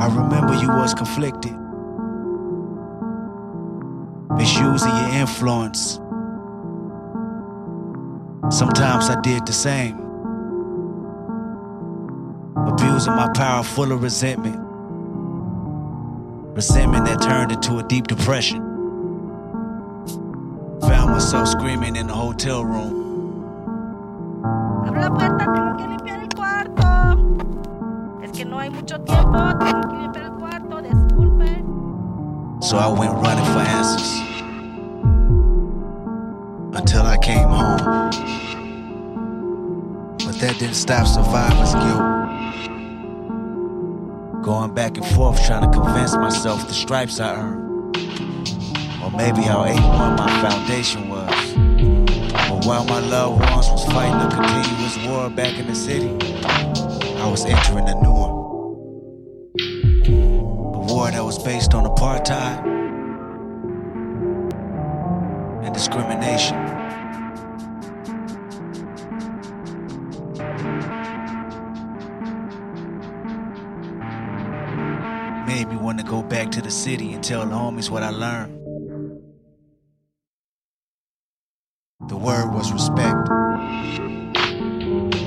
I remember you was conflicted, misusing your influence. Sometimes I did the same, abusing my power full of resentment. Resentment that turned into a deep depression. Found myself screaming in the hotel room. Que no hay mucho tiempo, tengo que el cuarto, disculpe. So I went running for answers until I came home. But that didn't stop survivor's guilt. Going back and forth trying to convince myself the stripes I earned. Or maybe how A1 my foundation was. But while my loved ones was fighting a continuous war back in the city, I was entering a new one. That was based on apartheid and discrimination. Made me want to go back to the city and tell the homies what I learned. The word was respect.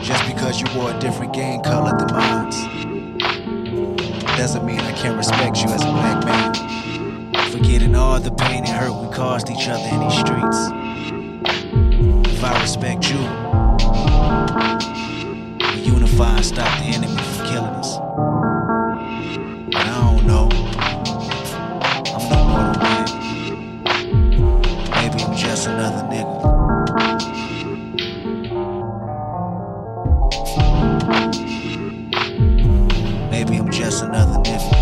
Just because you wore a different gang color than mine doesn't mean I can't respect you as a black man. Forgetting all the pain and hurt we caused each other in these streets. If I respect you, we unify and stop the enemy just another nigga.